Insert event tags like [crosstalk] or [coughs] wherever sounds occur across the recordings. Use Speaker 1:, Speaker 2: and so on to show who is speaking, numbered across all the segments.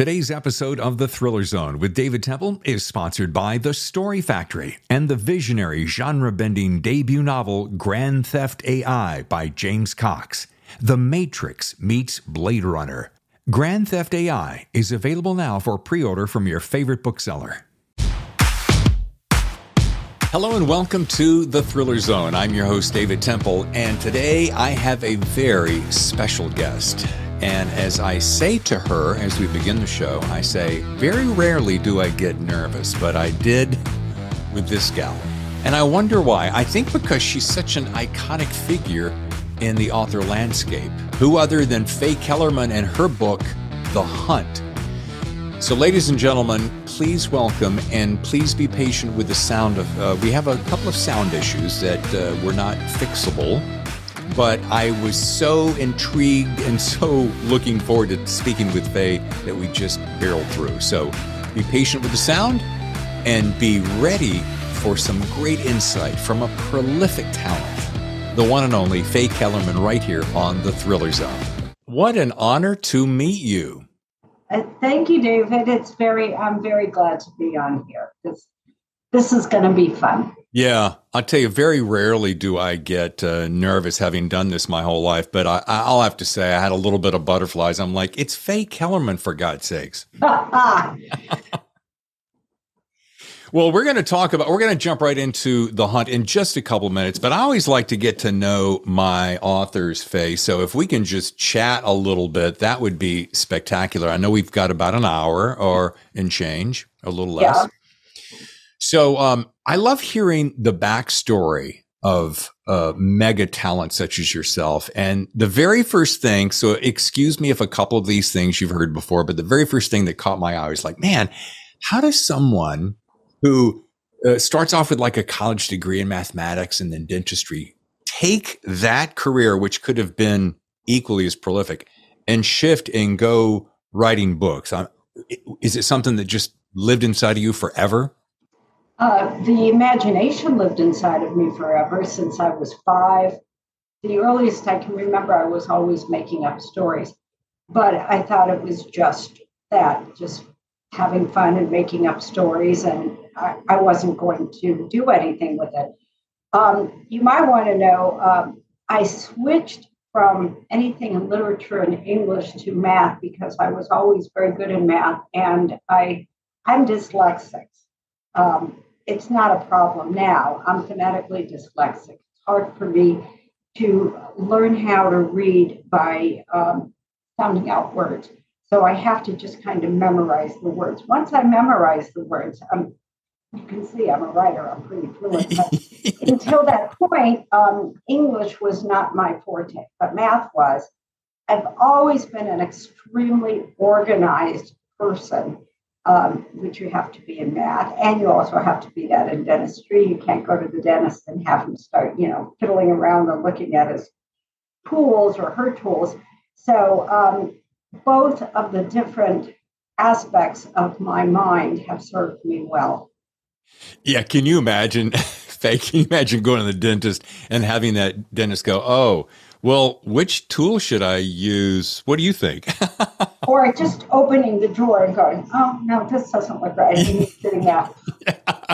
Speaker 1: Today's episode of The Thriller Zone with David Temple is sponsored by The Story Factory and the visionary genre bending debut novel Grand Theft AI by James Cox. The Matrix meets Blade Runner. Grand Theft AI is available now for pre order from your favorite bookseller. Hello and welcome to The Thriller Zone. I'm your host, David Temple, and today I have a very special guest. And as I say to her as we begin the show, I say, very rarely do I get nervous, but I did with this gal. And I wonder why. I think because she's such an iconic figure in the author landscape. Who other than Faye Kellerman and her book, The Hunt? So, ladies and gentlemen, please welcome and please be patient with the sound of. Uh, we have a couple of sound issues that uh, were not fixable but I was so intrigued and so looking forward to speaking with Faye that we just barreled through. So be patient with the sound and be ready for some great insight from a prolific talent, the one and only Faye Kellerman, right here on the Thriller Zone. What an honor to meet you.
Speaker 2: Uh, thank you, David. It's very, I'm very glad to be on here. This, this is going to be fun.
Speaker 1: Yeah, I'll tell you, very rarely do I get uh, nervous having done this my whole life, but I, will have to say I had a little bit of butterflies. I'm like, it's Faye Kellerman, for God's sakes. [laughs] well, we're going to talk about, we're going to jump right into the hunt in just a couple minutes, but I always like to get to know my author's face. So if we can just chat a little bit, that would be spectacular. I know we've got about an hour or in change, a little less. Yeah. So um, I love hearing the backstory of uh, mega talent such as yourself. And the very first thing, so excuse me if a couple of these things you've heard before, but the very first thing that caught my eye was like, man, how does someone who uh, starts off with like a college degree in mathematics and then dentistry take that career, which could have been equally as prolific, and shift and go writing books? Um, is it something that just lived inside of you forever?
Speaker 2: Uh, the imagination lived inside of me forever since I was five. The earliest I can remember, I was always making up stories, but I thought it was just that, just having fun and making up stories, and I, I wasn't going to do anything with it. Um, you might want to know um, I switched from anything in literature and English to math because I was always very good in math, and I I'm dyslexic. Um, it's not a problem now. I'm phonetically dyslexic. It's hard for me to learn how to read by um, sounding out words. So I have to just kind of memorize the words. Once I memorize the words, I'm, you can see I'm a writer. I'm pretty fluent. But [laughs] until that point, um, English was not my forte, but math was. I've always been an extremely organized person um, which you have to be in math, and you also have to be that in dentistry. You can't go to the dentist and have him start, you know, fiddling around and looking at his tools or her tools. So um, both of the different aspects of my mind have served me well.
Speaker 1: Yeah, can you imagine? [laughs] Can you imagine going to the dentist and having that dentist go, "Oh, well, which tool should I use? What do you think?" [laughs]
Speaker 2: or just opening the drawer and going, oh, no, this doesn't look right. You need [laughs]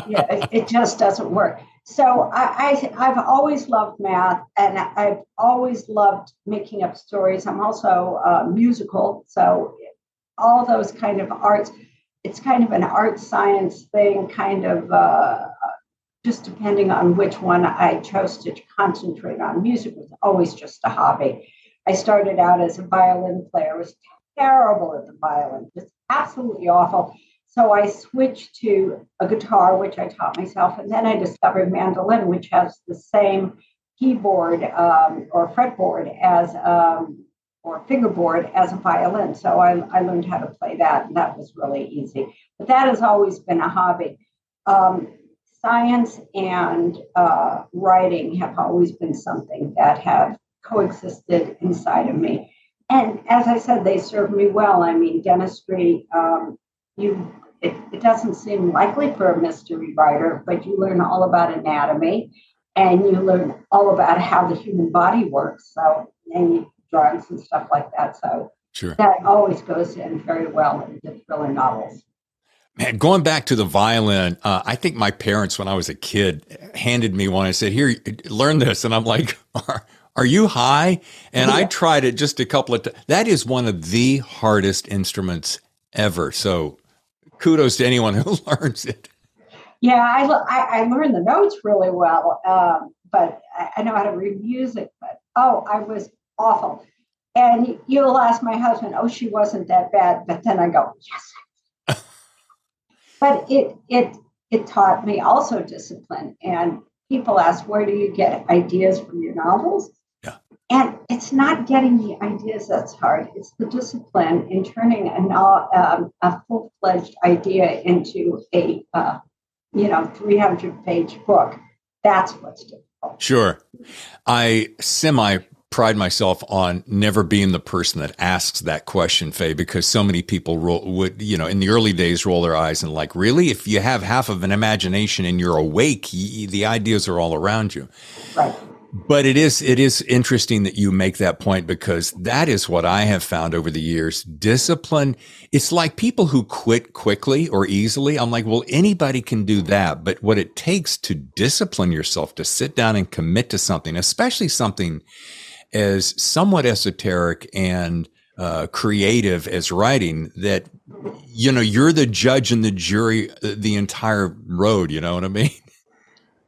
Speaker 2: yeah, it, it, just doesn't work. So I, I, have always loved math and I've always loved making up stories. I'm also uh, musical. So all those kind of arts, it's kind of an art science thing, kind of uh, just depending on which one I chose to concentrate on. Music was always just a hobby. I started out as a violin player. Was terrible at the violin, just absolutely awful. So I switched to a guitar, which I taught myself, and then I discovered mandolin, which has the same keyboard um, or fretboard as um, or fingerboard as a violin. So I, I, learned how to play that, and that was really easy. But that has always been a hobby. Um, science and uh, writing have always been something that have coexisted inside of me and as I said, they serve me well. I mean, dentistry, um, you it, it doesn't seem likely for a mystery writer, but you learn all about anatomy and you learn all about how the human body works. So, and drawings and stuff like that. So, sure. that always goes in very well into thriller novels.
Speaker 1: Man, going back to the violin, uh, I think my parents, when I was a kid, handed me one. I said, "Here, learn this," and I'm like, [laughs] "Are, you high?" And yeah. I tried it just a couple of times. That is one of the hardest instruments ever. So, kudos to anyone who [laughs] learns it.
Speaker 2: Yeah, I, I, I learned the notes really well, um, but I, I know how to read music. But oh, I was awful. And you'll ask my husband, "Oh, she wasn't that bad," but then I go, "Yes." [laughs] but it it it taught me also discipline. And people ask, "Where do you get ideas from your novels?" And it's not getting the ideas that's hard. It's the discipline in turning a, um, a full fledged idea into a uh, you know 300 page book. That's what's difficult.
Speaker 1: Sure. I semi pride myself on never being the person that asks that question, Faye, because so many people roll, would, you know, in the early days roll their eyes and like, really? If you have half of an imagination and you're awake, the ideas are all around you.
Speaker 2: Right.
Speaker 1: But it is it is interesting that you make that point because that is what I have found over the years. Discipline, it's like people who quit quickly or easily. I'm like, well, anybody can do that, but what it takes to discipline yourself to sit down and commit to something, especially something as somewhat esoteric and uh, creative as writing that you know you're the judge and the jury uh, the entire road you know what i mean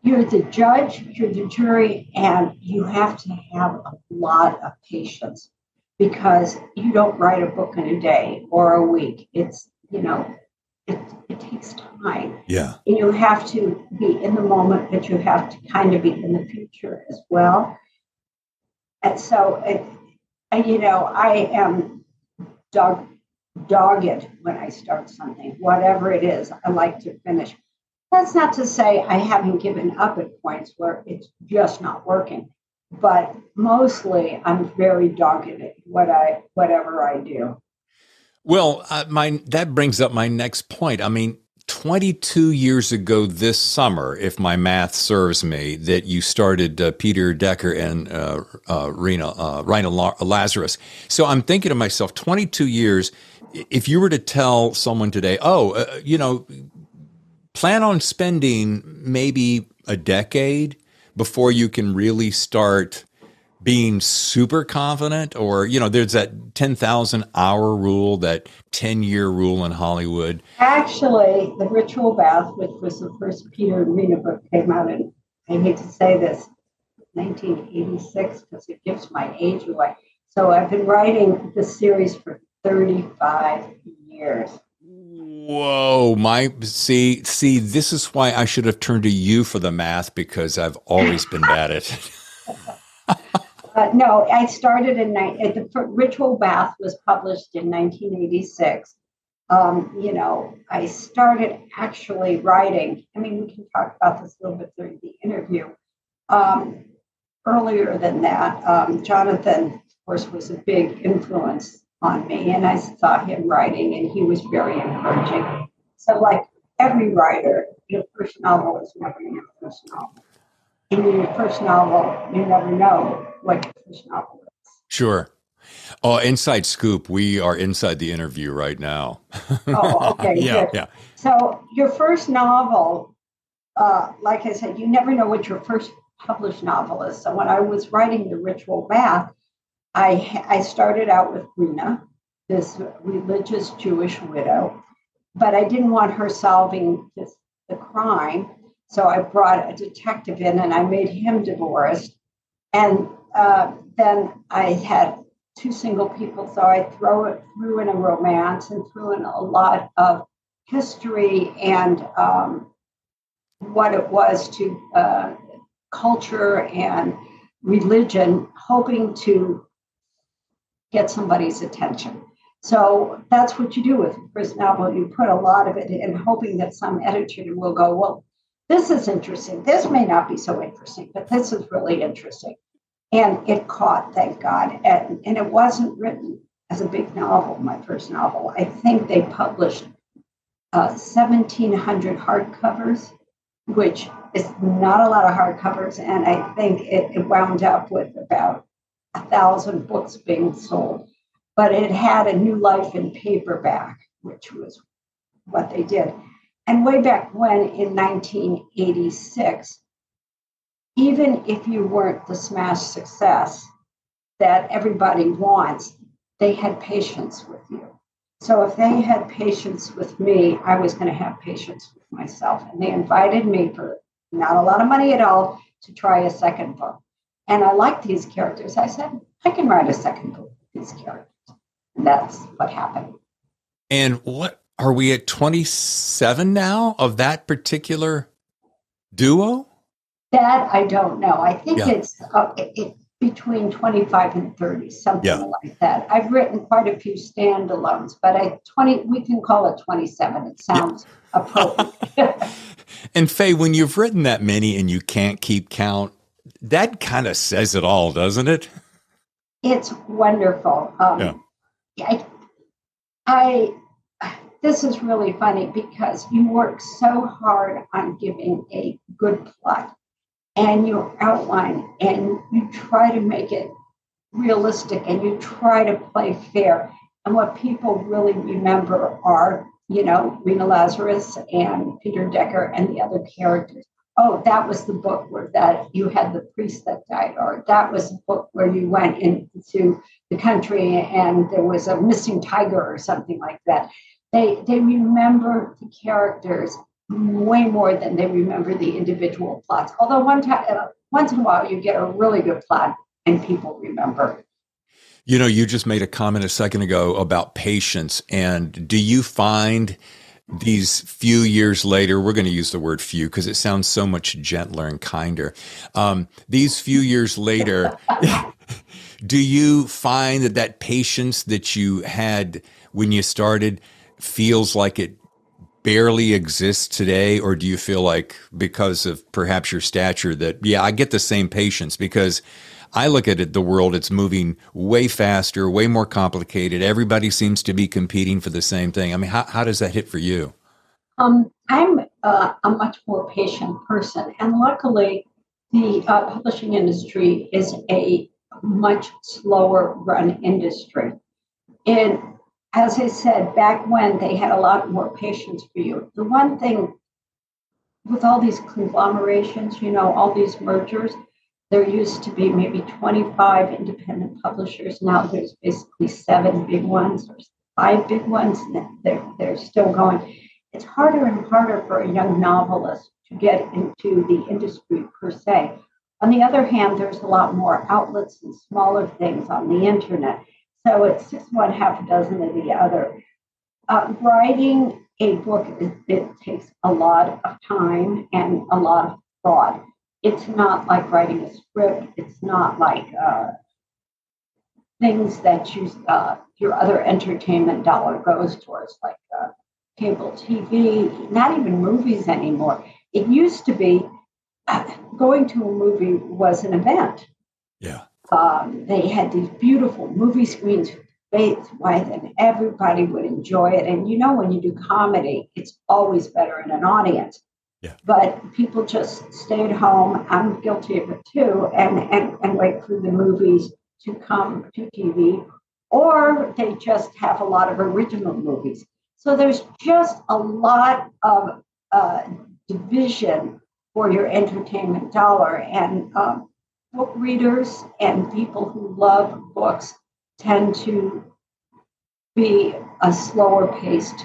Speaker 2: you're the judge you're the jury and you have to have a lot of patience because you don't write a book in a day or a week. It's you know it, it takes time.
Speaker 1: Yeah.
Speaker 2: And you have to be in the moment but you have to kind of be in the future as well. And so, it, and, you know, I am dog, dogged when I start something, whatever it is, I like to finish. That's not to say I haven't given up at points where it's just not working, but mostly I'm very dogged at what I whatever I do.
Speaker 1: Well, uh, my that brings up my next point. I mean, 22 years ago this summer, if my math serves me, that you started uh, Peter Decker and uh, uh, Rena, uh, Rina Lazarus. So I'm thinking to myself, 22 years, if you were to tell someone today, oh, uh, you know, plan on spending maybe a decade before you can really start being super confident or you know there's that 10,000 hour rule that 10 year rule in Hollywood.
Speaker 2: Actually the ritual bath which was the first Peter and book came out in I hate to say this 1986 because it gives my age away. So I've been writing this series for 35 years
Speaker 1: Whoa, my see see this is why I should have turned to you for the math because I've always been bad at it. [laughs]
Speaker 2: Uh, no, I started in the Ritual Bath was published in 1986. Um, you know, I started actually writing. I mean, we can talk about this a little bit during the interview. Um, earlier than that, um, Jonathan, of course, was a big influence on me, and I saw him writing, and he was very encouraging. So, like every writer, your first novel is never your first novel. In your first novel, you never know what your first novel is.
Speaker 1: Sure. Oh, inside scoop. We are inside the interview right now.
Speaker 2: oh, okay. [laughs]
Speaker 1: yeah, good. yeah.
Speaker 2: So your first novel, uh, like I said, you never know what your first published novel is. So when I was writing The Ritual Bath, I I started out with Rina, this religious Jewish widow, but I didn't want her solving this, the crime. So I brought a detective in and I made him divorced. And uh, then I had two single people, so I throw it threw in a romance and threw in a lot of history and um, what it was to uh, culture and religion, hoping to get somebody's attention. So that's what you do with first novel. You put a lot of it in, hoping that some editor will go, well, this is interesting. This may not be so interesting, but this is really interesting and it caught, thank God. And, and it wasn't written as a big novel, my first novel. I think they published uh, 1,700 hardcovers, which is not a lot of hardcovers. And I think it, it wound up with about a thousand books being sold. But it had a new life in paperback. which was what they did. And way back when in 1986, even if you weren't the smash success that everybody wants, they had patience with you. So if they had patience with me, I was going to have patience with myself. And they invited me for not a lot of money at all to try a second book. And I liked these characters. I said, I can write a second book with these characters. And that's what happened.
Speaker 1: And what are we at 27 now of that particular duo?
Speaker 2: That I don't know. I think yeah. it's uh, it, it, between 25 and 30, something yeah. like that. I've written quite a few standalones, but I 20 we can call it 27. It sounds yeah. appropriate. [laughs]
Speaker 1: and Faye, when you've written that many and you can't keep count, that kind of says it all, doesn't it?
Speaker 2: It's wonderful. Um, yeah. I, I this is really funny because you work so hard on giving a good plot and your outline and you try to make it realistic and you try to play fair. And what people really remember are, you know, Rina Lazarus and Peter Decker and the other characters. Oh, that was the book where that you had the priest that died, or that was the book where you went into the country and there was a missing tiger or something like that. They they remember the characters way more than they remember the individual plots. Although one time, uh, once in a while, you get a really good plot and people remember.
Speaker 1: You know, you just made a comment a second ago about patience. And do you find these few years later, we're going to use the word few because it sounds so much gentler and kinder. Um, these few years later, [laughs] do you find that that patience that you had when you started feels like it barely exists today or do you feel like because of perhaps your stature that yeah i get the same patience because i look at it the world it's moving way faster way more complicated. Everybody seems to be competing for the same thing. I mean how, how does that hit for you?
Speaker 2: Um, i'm uh, a much more patient person and luckily the uh, publishing industry is a much slower run industry. And as I said, back when they had a lot more patience for you. The one thing with all these conglomerations, you know, all these mergers, there used to be maybe 25 independent publishers. Now there's basically seven big ones or five big ones, and they're, they're still going. It's harder and harder for a young novelist to get into the industry per se. On the other hand, there's a lot more outlets and smaller things on the internet. So it's just one half a dozen of the other. Uh, writing a book, it, it takes a lot of time and a lot of thought. It's not like writing a script. It's not like uh, things that you, uh, your other entertainment dollar goes towards, like uh, cable TV, not even movies anymore. It used to be [coughs] going to a movie was an event.
Speaker 1: Yeah.
Speaker 2: Um, they had these beautiful movie screens with wide, and everybody would enjoy it. And you know, when you do comedy, it's always better in an audience.
Speaker 1: Yeah.
Speaker 2: But people just stay at home. I'm guilty of it too, and, and, and wait for the movies to come to TV, or they just have a lot of original movies. So there's just a lot of uh, division for your entertainment dollar. And um, book readers and people who love books tend to be a slower paced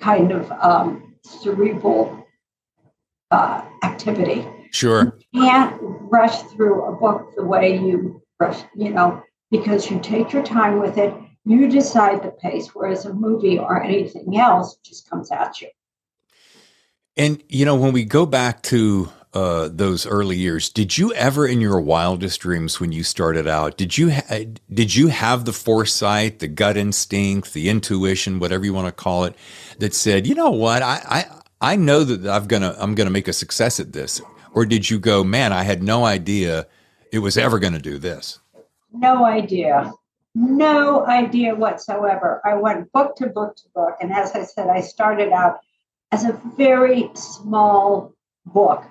Speaker 2: kind of um, cerebral uh, activity.
Speaker 1: Sure.
Speaker 2: You can't rush through a book the way you rush, you know, because you take your time with it, you decide the pace, whereas a movie or anything else just comes at you.
Speaker 1: And, you know, when we go back to uh, those early years, did you ever, in your wildest dreams, when you started out, did you ha- did you have the foresight, the gut instinct, the intuition, whatever you want to call it, that said, you know what, I I, know that I'm gonna I'm gonna make a success at this, or did you go, man, I had no idea it was ever going to do this?
Speaker 2: No idea. No idea whatsoever. I went book to book to book. And as I said, I started out as a very small book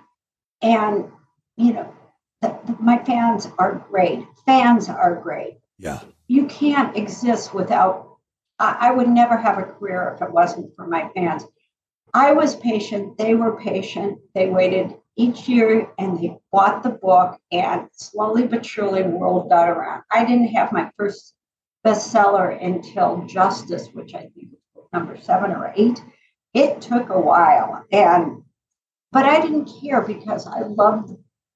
Speaker 2: and, you know, the, the, my fans are great. Fans are great.
Speaker 1: Yeah.
Speaker 2: You can't exist without I, I would never have a career if it wasn't for my fans. I was patient. They were patient. They waited each year and they bought the book, and slowly but surely, world got around. I didn't have my first bestseller until Justice, which I think was number seven or eight. It took a while, and but I didn't care because I loved.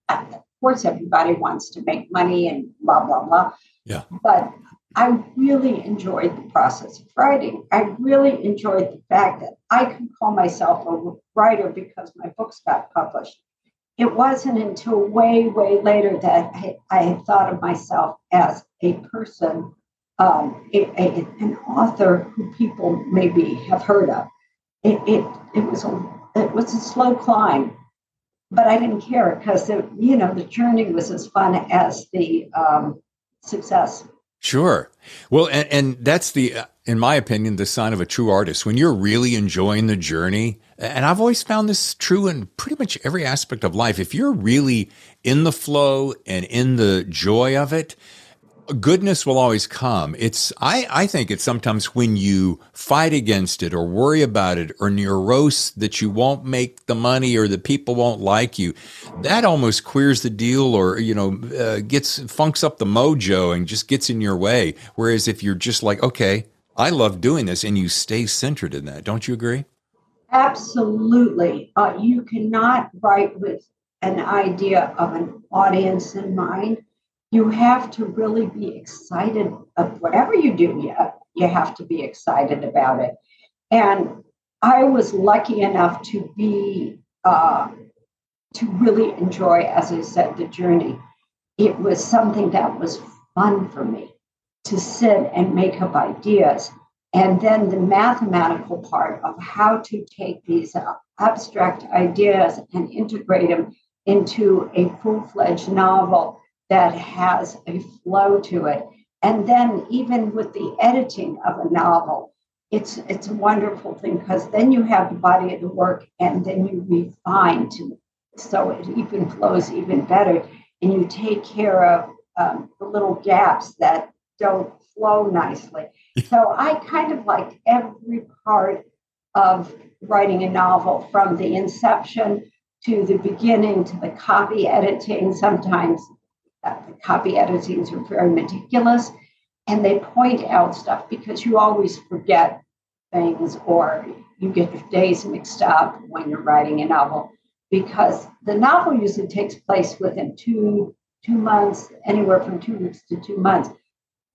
Speaker 2: Of course, everybody wants to make money and blah blah blah.
Speaker 1: Yeah.
Speaker 2: But I really enjoyed the process of writing. I really enjoyed the fact that I could call myself a writer because my books got published. It wasn't until way, way later that I, I had thought of myself as a person, um, a, a, an author who people maybe have heard of. It, it, it was a it was a slow climb, but I didn't care because you know the journey was as fun as the um, success.
Speaker 1: Sure. Well, and, and that's the, uh, in my opinion, the sign of a true artist. When you're really enjoying the journey, and I've always found this true in pretty much every aspect of life. If you're really in the flow and in the joy of it, goodness will always come. It's I, I think it's sometimes when you fight against it or worry about it or neurose that you won't make the money or the people won't like you, that almost queers the deal or you know uh, gets funks up the mojo and just gets in your way. Whereas if you're just like, okay, I love doing this, and you stay centered in that, don't you agree?
Speaker 2: Absolutely. Uh, you cannot write with an idea of an audience in mind you have to really be excited of whatever you do. You, you have to be excited about it. And I was lucky enough to be uh, to really enjoy, as I said, the journey. It was something that was fun for me to sit and make up ideas. And then the mathematical part of how to take these abstract ideas and integrate them into a full fledged novel that has a flow to it. And then even with the editing of a novel, it's it's a wonderful thing because then you have the body of the work and then you refine to so it even flows even better and you take care of um, the little gaps that don't flow nicely. so I kind of liked every part of writing a novel from the inception to the beginning to the copy editing. Sometimes the copy editings are very meticulous and they point out stuff because you always forget things or you get your days mixed up when you're writing a novel because the novel usually takes place within two two months anywhere from two weeks to two months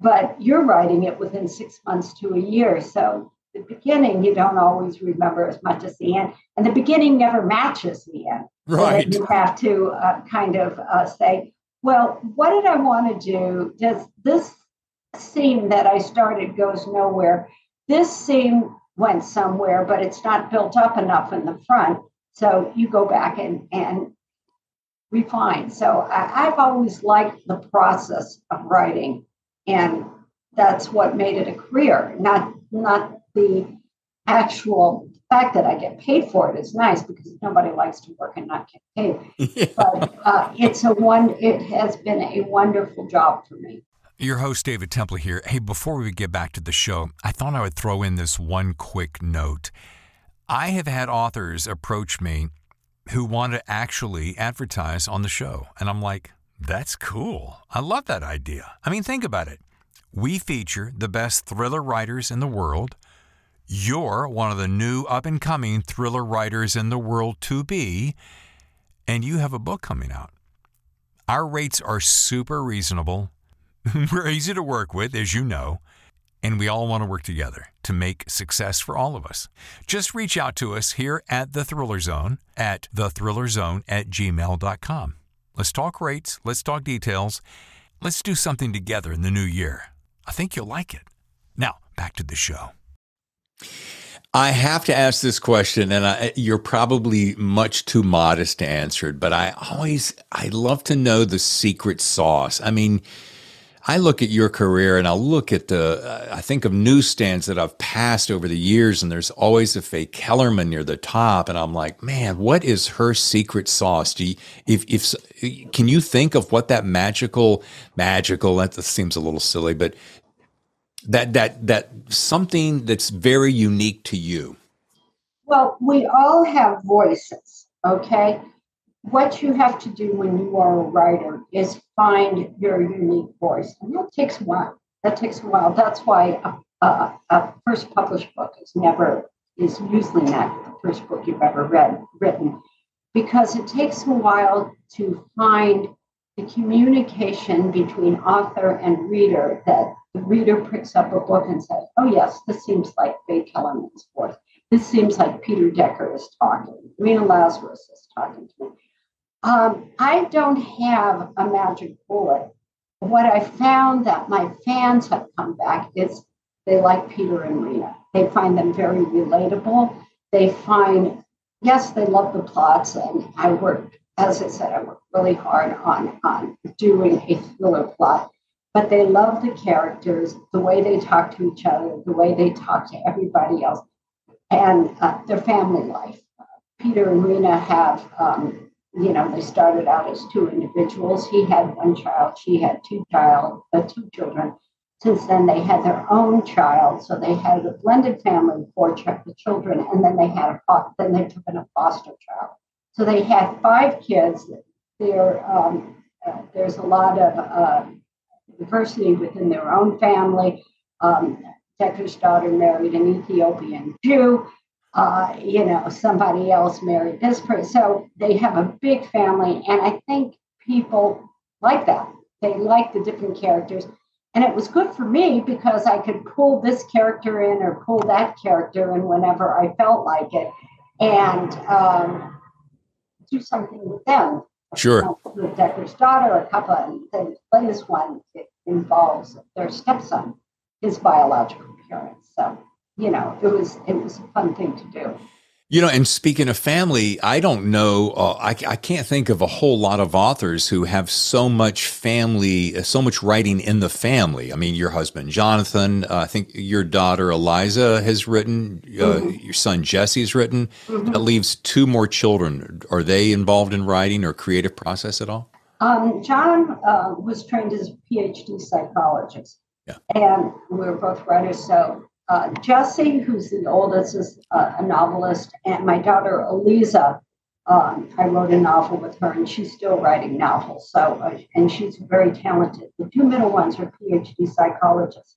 Speaker 2: but you're writing it within six months to a year. So the beginning you don't always remember as much as the end and the beginning never matches the end.
Speaker 1: Right.
Speaker 2: so you have to uh, kind of uh, say well, what did I want to do? Does this scene that I started goes nowhere? This scene went somewhere, but it's not built up enough in the front. So you go back and, and refine. So I, I've always liked the process of writing, and that's what made it a career, not not the actual fact that I get paid for it is nice because nobody likes to work and not get paid. Yeah. But uh, it's a one. It has been a wonderful job for me.
Speaker 1: Your host, David Temple here. Hey, before we get back to the show, I thought I would throw in this one quick note. I have had authors approach me who want to actually advertise on the show. And I'm like, that's cool. I love that idea. I mean, think about it. We feature the best thriller writers in the world you're one of the new up and coming thriller writers in the world to be, and you have a book coming out. Our rates are super reasonable. [laughs] We're easy to work with, as you know, and we all want to work together to make success for all of us. Just reach out to us here at The Thriller Zone at thethrillerzone at gmail.com. Let's talk rates, let's talk details, let's do something together in the new year. I think you'll like it. Now, back to the show. I have to ask this question, and I, you're probably much too modest to answer it, but I always, I love to know the secret sauce. I mean, I look at your career and I'll look at the, I think of newsstands that I've passed over the years, and there's always a Faye Kellerman near the top. And I'm like, man, what is her secret sauce? Do you, if, if, can you think of what that magical, magical, that seems a little silly, but that that that something that's very unique to you?
Speaker 2: Well, we all have voices, okay? What you have to do when you are a writer is find your unique voice. And that takes a while. That takes a while. That's why a, a, a first published book is never, is usually not the first book you've ever read, written, because it takes a while to find the communication between author and reader that the reader picks up a book and says, oh, yes, this seems like Faye Kellerman's voice. This seems like Peter Decker is talking. Rina Lazarus is talking to me. Um, I don't have a magic bullet. What I found that my fans have come back is they like Peter and Rina. They find them very relatable. They find, yes, they love the plots, and I worked, as I said, I worked really hard on, on doing a thriller plot. But they love the characters, the way they talk to each other, the way they talk to everybody else and uh, their family life. Peter and Rina have, um, you know, they started out as two individuals. He had one child, she had two child, uh, two children. Since then, they had their own child, so they had a blended family, four ch- children, and then they had a then they took in a foster child. So they had five kids. There, um, uh, there's a lot of uh, diversity within their own family. Um, Decker's daughter married an Ethiopian Jew. Uh, you know, somebody else married this person. So they have a big family. And I think people like that. They like the different characters. And it was good for me because I could pull this character in or pull that character in whenever I felt like it and um, do something with them.
Speaker 1: Sure.
Speaker 2: With Decker's daughter, a couple, of the latest one it involves their stepson his biological parents. So, you know, it was it was a fun thing to do.
Speaker 1: You know, and speaking of family, I don't know, uh, I, I can't think of a whole lot of authors who have so much family, uh, so much writing in the family. I mean, your husband, Jonathan, uh, I think your daughter, Eliza, has written, uh, mm-hmm. your son, Jesse's written. Mm-hmm. That leaves two more children. Are they involved in writing or creative process at all?
Speaker 2: Um, John uh, was trained as a PhD psychologist. Yeah. And we are both writers. So uh, Jesse, who's the oldest, is uh, a novelist, and my daughter Eliza. Um, I wrote a novel with her, and she's still writing novels. So, uh, and she's very talented. The two middle ones are PhD psychologists.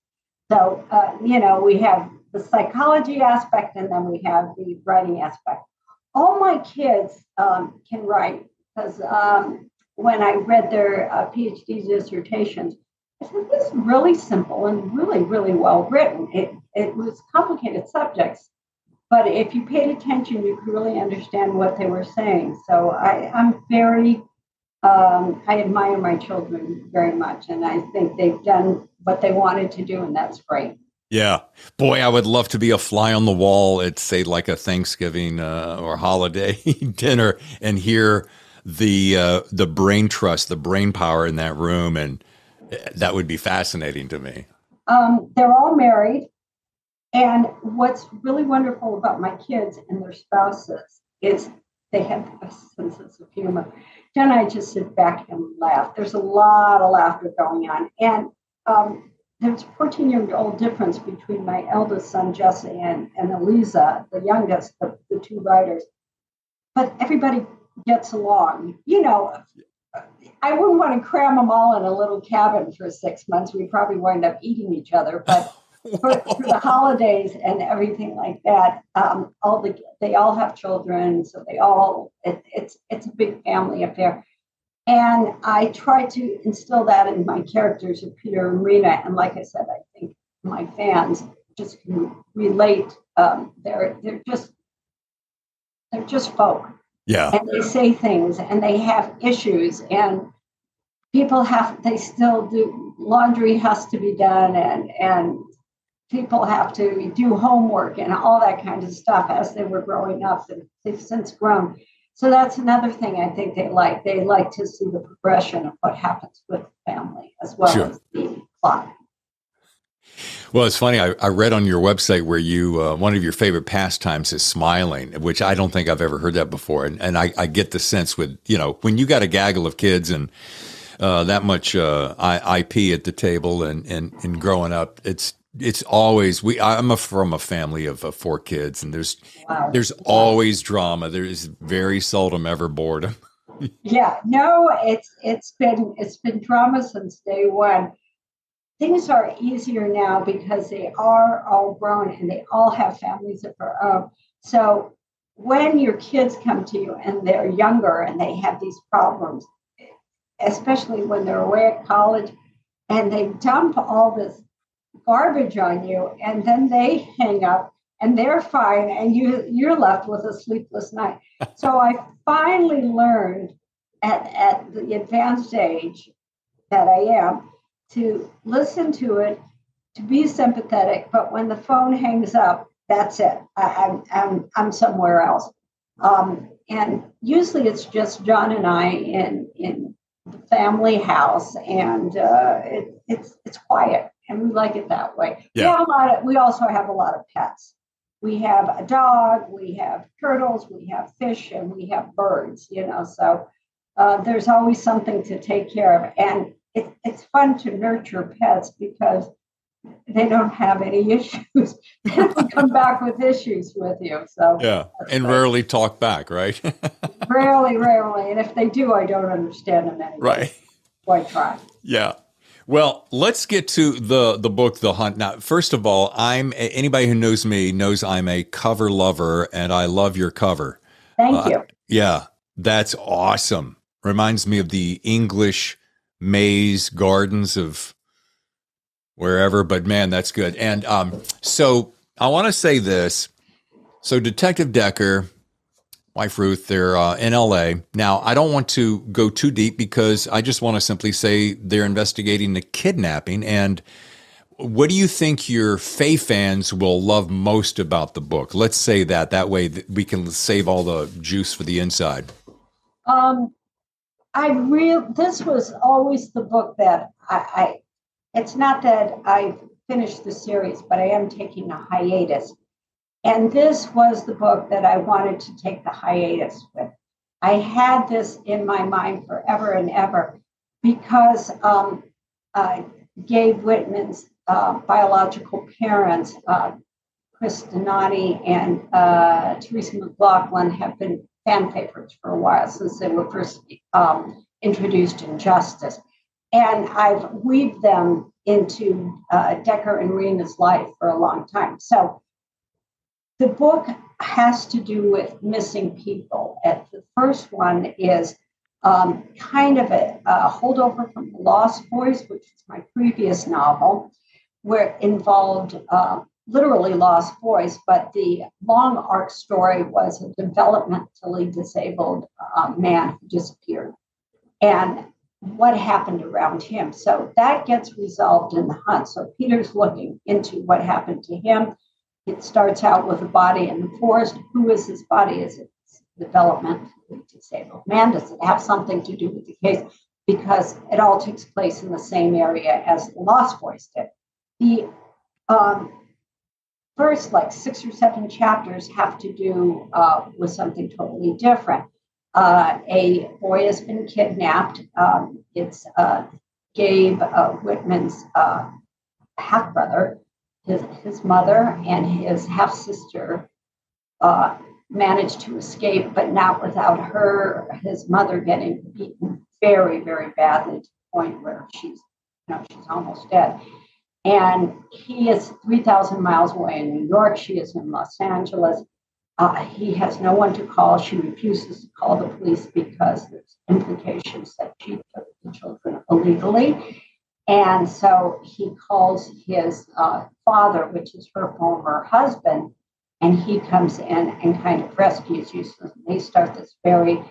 Speaker 2: So, uh, you know, we have the psychology aspect, and then we have the writing aspect. All my kids um, can write because um, when I read their uh, PhD dissertations, it was really simple and really, really well written. It, it was complicated subjects, but if you paid attention, you could really understand what they were saying. So I, I'm very, um, I admire my children very much, and I think they've done what they wanted to do, and that's great.
Speaker 1: Yeah. Boy, I would love to be a fly on the wall at, say, like a Thanksgiving uh, or holiday [laughs] dinner and hear the uh, the brain trust, the brain power in that room, and that would be fascinating to me.
Speaker 2: Um, they're all married. And what's really wonderful about my kids and their spouses is they have a sense of humor. And I just sit back and laugh. There's a lot of laughter going on. And um, there's a 14 year old difference between my eldest son, Jesse, and, and Eliza, the youngest, the, the two writers. But everybody gets along. You know, I wouldn't want to cram them all in a little cabin for six months. We'd probably wind up eating each other. But for, [laughs] for, the holidays and everything like that, um, all the they all have children, so they all it, it's it's a big family affair. And I try to instill that in my characters of Peter and Rina. And like I said, I think my fans just can relate. Um, they're they're just they're just folk
Speaker 1: yeah.
Speaker 2: And they say things and they have issues and people have they still do laundry has to be done and and people have to do homework and all that kind of stuff as they were growing up and they've since grown. So that's another thing I think they like. They like to see the progression of what happens with the family as well sure. as the plot.
Speaker 1: Well, it's funny. I, I, read on your website where you uh, one of your favorite pastimes is smiling, which I don't think I've ever heard that before. And, and I, I, get the sense with you know when you got a gaggle of kids and uh, that much uh, IP at the table and, and and growing up, it's it's always we. I'm a, from a family of uh, four kids, and there's
Speaker 2: Wow.
Speaker 1: there's always drama. There's very seldom ever boredom. [laughs]
Speaker 2: yeah no it's it's been it's been drama since day one things are easier now because they are all grown and they all have families of their own so when your kids come to you and they're younger and they have these problems especially when they're away at college and they dump all this garbage on you and then they hang up and they're fine and you you're left with a sleepless night. So i finally learned at, at the advanced age that i am to listen to it to be sympathetic but when the phone hangs up that's it. I, am I'm, I'm somewhere else. Um, and usually it's just john and i in in the family house and uh, it, it's it's quiet and we like it that way
Speaker 1: Yeah.
Speaker 2: we have a lot of, we also have a lot of pets we have a dog, we have turtles, we have fish, and we have birds, you know. So uh, there's always something to take care of. And it, it's fun to nurture pets because they don't have any [laughs] issues. they don't [laughs] come back with issues with you. So
Speaker 1: Yeah, and
Speaker 2: right.
Speaker 1: rarely talk back, right? [laughs]
Speaker 2: rarely, rarely. And if they do, I don't understand them anyway.
Speaker 1: right.
Speaker 2: Why try.
Speaker 1: Yeah. Well, let's get to the the book, The Hunt. Now, first of all, I'm anybody who knows me knows I'm a cover lover, and I love your cover.
Speaker 2: Thank
Speaker 1: Uh,
Speaker 2: you.
Speaker 1: Yeah, that's awesome. Reminds me of the English maze gardens of wherever, but man, that's good. And um, so I want to say this. So Detective Decker, wife Ruth, they're uh, in LA. Now, I don't want to go too deep because I just want to simply say they're investigating the kidnapping. And what do you think your Faye fans will love most about the book? Let's say that. That way we can save all the juice for the inside.
Speaker 2: Um, I real this was always the book that I, I. It's not that I finished the series, but I am taking a hiatus, and this was the book that I wanted to take the hiatus with. I had this in my mind forever and ever because um, uh, Gabe Whitman's uh, biological parents, uh, Chris Donatti and uh, Teresa McLaughlin, have been fan favorites for a while since they were first um, introduced in Justice. And I've weaved them into uh, Decker and Rina's life for a long time. So the book has to do with missing people. And the first one is um, kind of a, a holdover from Lost Boys, which is my previous novel, where it involved uh, literally lost boys, but the long arc story was a developmentally disabled uh, man who disappeared and what happened around him. So that gets resolved in the hunt. So Peter's looking into what happened to him. It starts out with a body in the forest. Who is this body? Is it developmentally disabled man? Does it have something to do with the case? Because it all takes place in the same area as the Lost Boys did. The um, first like six or seven chapters have to do uh, with something totally different. Uh, a boy has been kidnapped. Um, it's uh, Gabe uh, Whitman's uh, half brother. His, his mother and his half sister uh, managed to escape, but not without her, his mother getting beaten very, very badly to the point where she's, you know, she's almost dead. And he is 3,000 miles away in New York. She is in Los Angeles. Uh, he has no one to call. She refuses to call the police because there's implications that she took the children illegally. And so he calls his uh, father, which is her former husband, and he comes in and kind of rescues you. So they start this very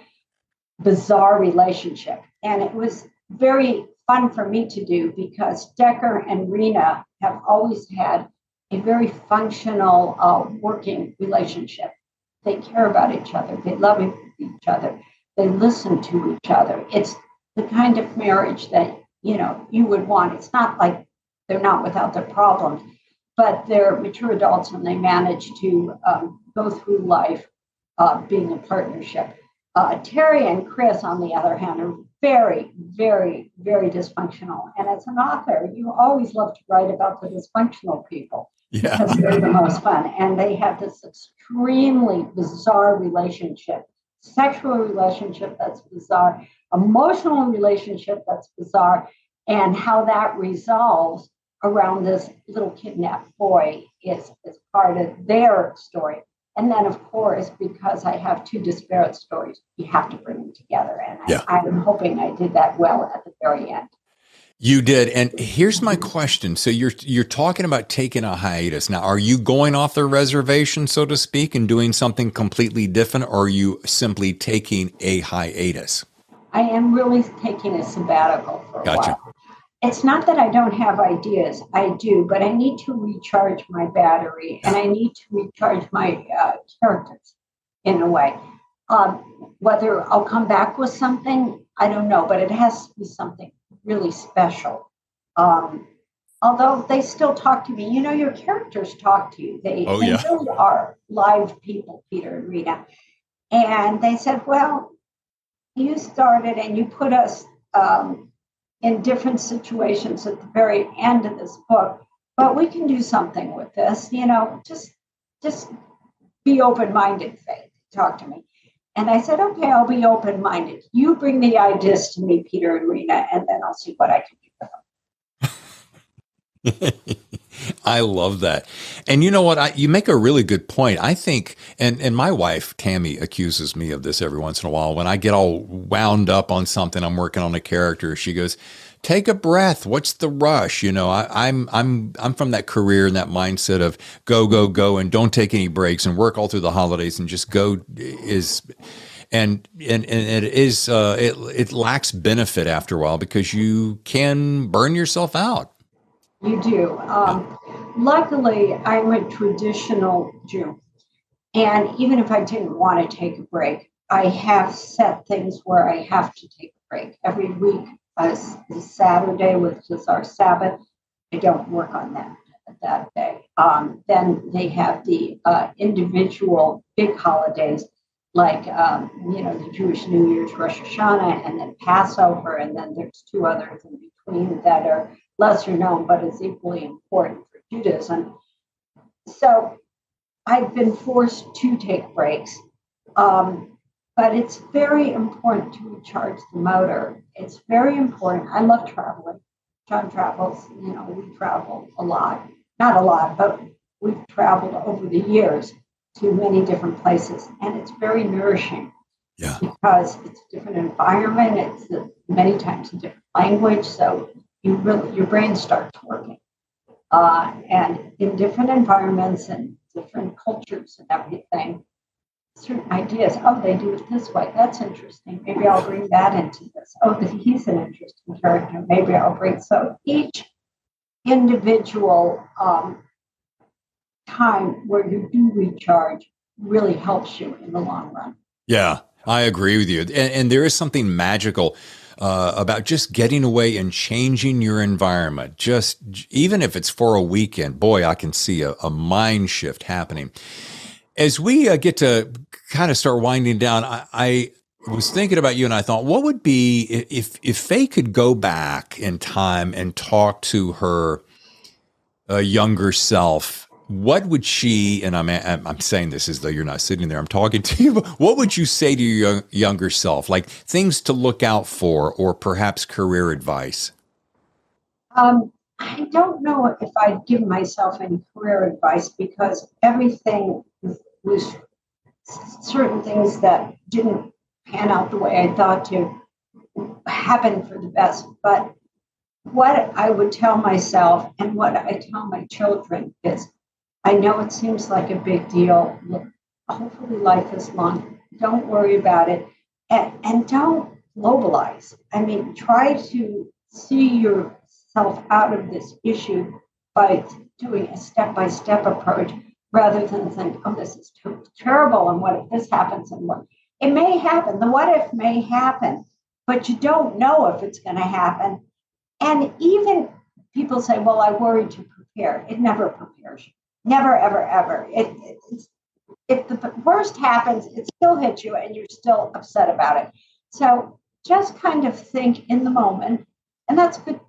Speaker 2: bizarre relationship. And it was very fun for me to do because Decker and Rina have always had a very functional uh, working relationship. They care about each other, they love each other, they listen to each other. It's the kind of marriage that you know you would want. It's not like they're not without their problems, but they're mature adults and they manage to um, go through life uh, being a partnership. Uh, Terry and Chris, on the other hand, are very, very, very dysfunctional. And as an author, you always love to write about the dysfunctional people
Speaker 1: yeah.
Speaker 2: because they're the most fun. And they have this extremely bizarre relationship, sexual relationship that's bizarre, emotional relationship that's bizarre, and how that resolves around this little kidnapped boy is, is part of their story. And then, of course, because I have two disparate stories, you have to bring them together. And
Speaker 1: yeah.
Speaker 2: I, I'm hoping I did that well at the very end.
Speaker 1: You did. And here's my question. So you're you're talking about taking a hiatus. Now, are you going off the reservation, so to speak, and doing something completely different, or are you simply taking a hiatus?
Speaker 2: I am really taking a sabbatical for a while. It's not that I don't have ideas, I do, but I need to recharge my battery and I need to recharge my uh, characters in a way. Um, whether I'll come back with something, I don't know, but it has to be something really special. Um, although they still talk to me, you know, your characters talk to you. They,
Speaker 1: Oh,
Speaker 2: they
Speaker 1: yeah.
Speaker 2: really are live people, Peter and Rina. And they said, well, you started and you put us um, in different situations at the very end of this book, but we can do something with this. You know, just just be open-minded, Faith. Talk to me. And I said, okay, I'll be open-minded. You bring the ideas to me, Peter and Rina, and then I'll see what I can do with them. [laughs]
Speaker 1: I love that. And you know what? I, you make a really good point. I think, and, and my wife, Tammy, accuses me of this every once in a while. When I get all wound up on something, I'm working on a character, she goes, Take a breath. What's the rush? You know, I, I'm I'm I'm from that career and that mindset of go, go, go and don't take any breaks and work all through the holidays and just go is and and, and it is uh, it it lacks benefit after a while because you can burn yourself out.
Speaker 2: You do. Um, luckily, I'm a traditional Jew. And even if I didn't want to take a break, I have set things where I have to take a break. Every week, uh, Saturday, which is our Sabbath, I don't work on that that day. Um, then they have the uh, individual big holidays like um, you know the Jewish New Year's, Rosh Hashanah, and then Passover, and then there's two others in between that are lesser known but is equally important for Judaism. So I've been forced to take breaks, um, but it's very important to recharge the motor. It's very important. I love traveling. John travels, you know, we travel a lot, not a lot, but we've traveled over the years to many different places, and it's very nourishing
Speaker 1: Yeah.
Speaker 2: because it's a different environment. It's a, many times a different language, so you really your brain starts working. Uh, and in different environments and different cultures and everything, certain ideas. Oh, they do it this way. That's interesting. Maybe I'll bring that into this. Oh, he's an interesting character. Maybe I'll bring so each individual um, time where you do recharge really helps you in the long run.
Speaker 1: Yeah, I agree with you. And, and there is something magical uh, about just getting away and changing your environment. Just even if it's for a weekend, boy, I can see a, a mind shift happening. As we uh, get to kind of start winding down, I, I was thinking about you and I thought, what would be if if Faye could go back in time and talk to her uh, younger self what would she and I'm I'm saying this as though you're not sitting there I'm talking [laughs] to you what would you say to your young, younger self? Like things to look out for or perhaps career advice?
Speaker 2: Um, I don't know if I'd give myself any career advice because everything was, certain things that didn't pan out the way I thought to happen for the best. But what I would tell myself and what I tell my children is I know it seems like a big deal. Hopefully, life is long. Don't worry about it. And, and don't globalize. I mean, try to see yourself out of this issue by doing a step by step approach rather than think, oh, this is terrible. And what if this happens? And what it may happen. The what if may happen, but you don't know if it's going to happen. And even people say, well, I worry to prepare. It never prepares you. Never, ever, ever. It, it's, if the worst happens, it still hits you and you're still upset about it. So just kind of think in the moment. And that's good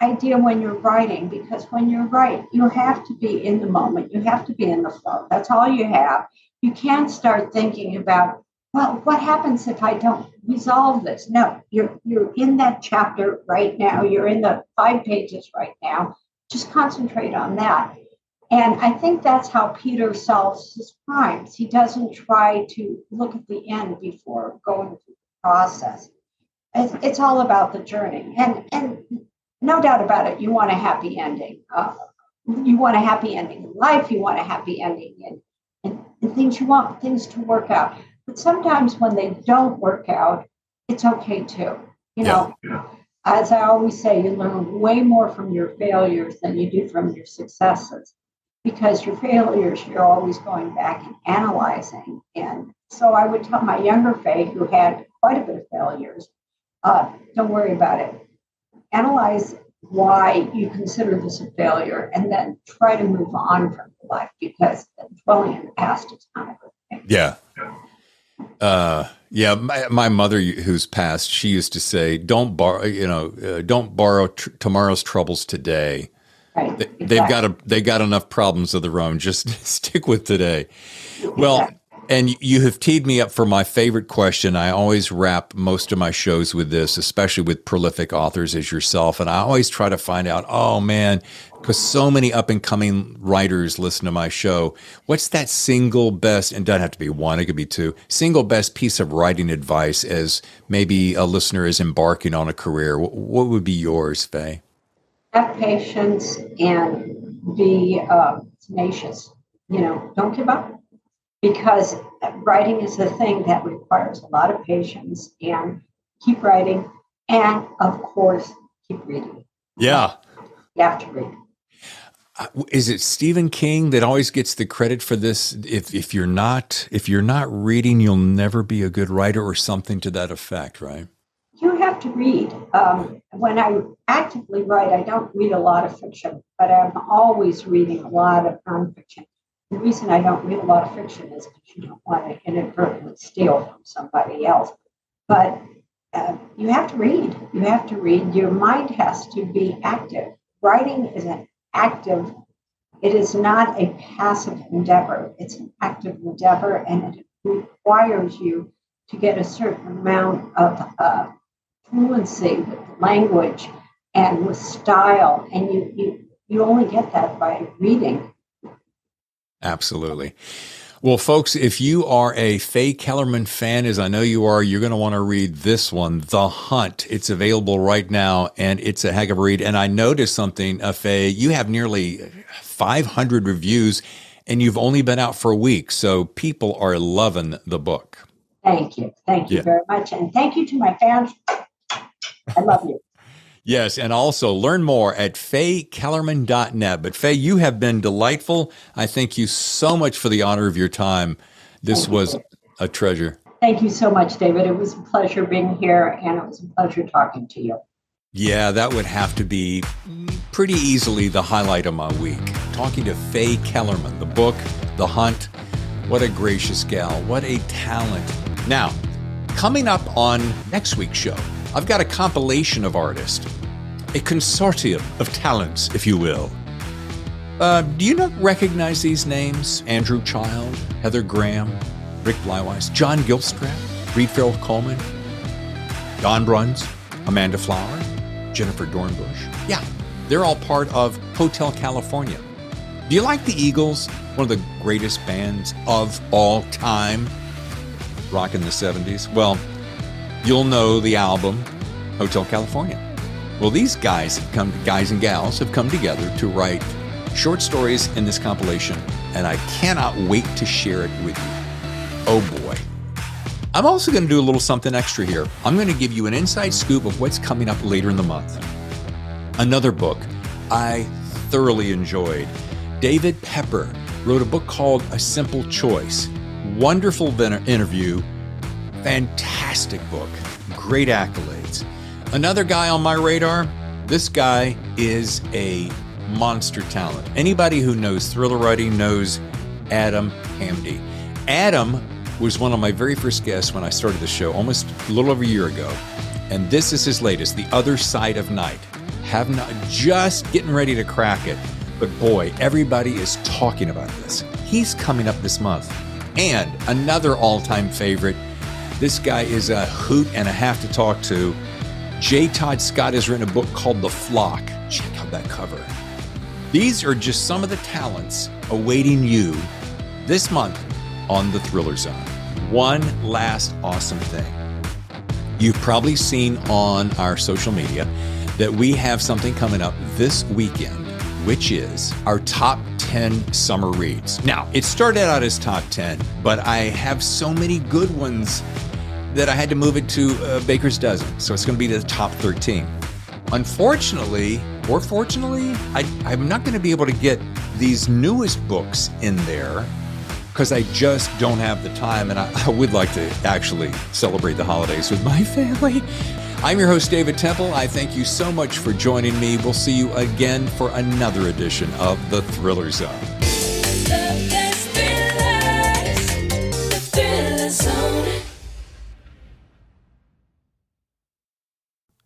Speaker 2: idea when you're writing because when you're right, you have to be in the moment. You have to be in the flow. That's all you have. You can't start thinking about, well, what happens if I don't resolve this? No, you're you're in that chapter right now. You're in the five pages right now. Just concentrate on that. And I think that's how Peter solves his crimes. He doesn't try to look at the end before going through the process. It's, it's all about the journey. And, and no doubt about it, you want a happy ending. Uh, you want a happy ending in life, you want a happy ending in, in, in things you want things to work out. But sometimes when they don't work out, it's okay too. You know, yeah. as I always say, you learn way more from your failures than you do from your successes because your failures you're always going back and analyzing. And so I would tell my younger Faye, who had quite a bit of failures, uh, don't worry about it. Analyze why you consider this a failure and then try to move on from your life because dwelling in the past is not a good thing.
Speaker 1: Yeah. Uh, yeah, my, my, mother, who's passed, she used to say, "Don't borrow, you know, uh, don't borrow tr- tomorrow's troubles today." Right. They've got a they got enough problems of their own. Just [laughs] stick with today. Well, and you have teed me up for my favorite question. I always wrap most of my shows with this, especially with prolific authors as yourself. And I always try to find out, oh man, because so many up and coming writers listen to my show. What's that single best, and doesn't have to be one, it could be two, single best piece of writing advice as maybe a listener is embarking on a career? What would be yours, Faye?
Speaker 2: have patience and be uh, tenacious. You know, don't give up because writing is a thing that requires a lot of patience and keep writing. And of course, keep reading.
Speaker 1: Yeah.
Speaker 2: You have to read.
Speaker 1: Is it Stephen King that always gets the credit for this? If if you're not if you're not reading, you'll never be a good writer, or something to that effect, right?
Speaker 2: you have to read. Um, when I actively write, I don't read a lot of fiction, but I'm always reading a lot of nonfiction. The reason I don't read a lot of fiction is because you don't want to inadvertently steal from somebody else. But uh, you have to read. You have to read. Your mind has to be active. Writing is an active, it is not a passive endeavor. It's an active endeavor and it requires you to get a certain amount of uh, fluency with language and with style. And you, you, you only get that by reading.
Speaker 1: Absolutely. Well, folks, if you are a Faye Kellerman fan, as I know you are, you're going to want to read this one, The Hunt. It's available right now, and it's a heck of a read. And I noticed something, uh, Faye, you have nearly 500 reviews, and you've only been out for a week. So people are loving the book.
Speaker 2: Thank you. Thank you yeah. very much. And thank you to my fans I love you.
Speaker 1: Yes, and also learn more at fayekellerman.net. But Faye, you have been delightful. I thank you so much for the honor of your time. This thank was you. a treasure.
Speaker 2: Thank you so much, David. It was a pleasure being here, and it was a pleasure talking to you.
Speaker 1: Yeah, that would have to be pretty easily the highlight of my week. Talking to Faye Kellerman, the book, The Hunt. What a gracious gal. What a talent. Now, coming up on next week's show, I've got a compilation of artists, a consortium of talents, if you will. Uh, do you not recognize these names? Andrew Child, Heather Graham, Rick Bleiweiss, John Gilstrap, Reed Farrell Coleman, Don Bruns, Amanda Flower, Jennifer Dornbush. Yeah, they're all part of Hotel California. Do you like the Eagles? One of the greatest bands of all time. Rock in the 70s? Well, you'll know the album Hotel California. Well, these guys have come, guys and gals have come together to write short stories in this compilation, and I cannot wait to share it with you. Oh boy. I'm also going to do a little something extra here. I'm going to give you an inside scoop of what's coming up later in the month. Another book I thoroughly enjoyed. David Pepper wrote a book called A Simple Choice. Wonderful interview Fantastic book, great accolades. Another guy on my radar, this guy is a monster talent. Anybody who knows thriller writing knows Adam Hamdy. Adam was one of my very first guests when I started the show almost a little over a year ago. and this is his latest, The Other Side of Night. Have not just getting ready to crack it, but boy, everybody is talking about this. He's coming up this month. And another all time favorite. This guy is a hoot and a half to talk to. J. Todd Scott has written a book called The Flock. Check out that cover. These are just some of the talents awaiting you this month on the Thriller Zone. One last awesome thing. You've probably seen on our social media that we have something coming up this weekend, which is our top 10 summer reads. Now, it started out as top 10, but I have so many good ones that I had to move it to uh, Baker's Dozen. So it's going to be the top 13. Unfortunately, or fortunately, I, I'm not going to be able to get these newest books in there because I just don't have the time and I, I, would like to actually celebrate the holidays with my [laughs] family. I'm your host, David Temple. I thank you so much for joining me. We'll see you again for another edition of The Thriller Zone.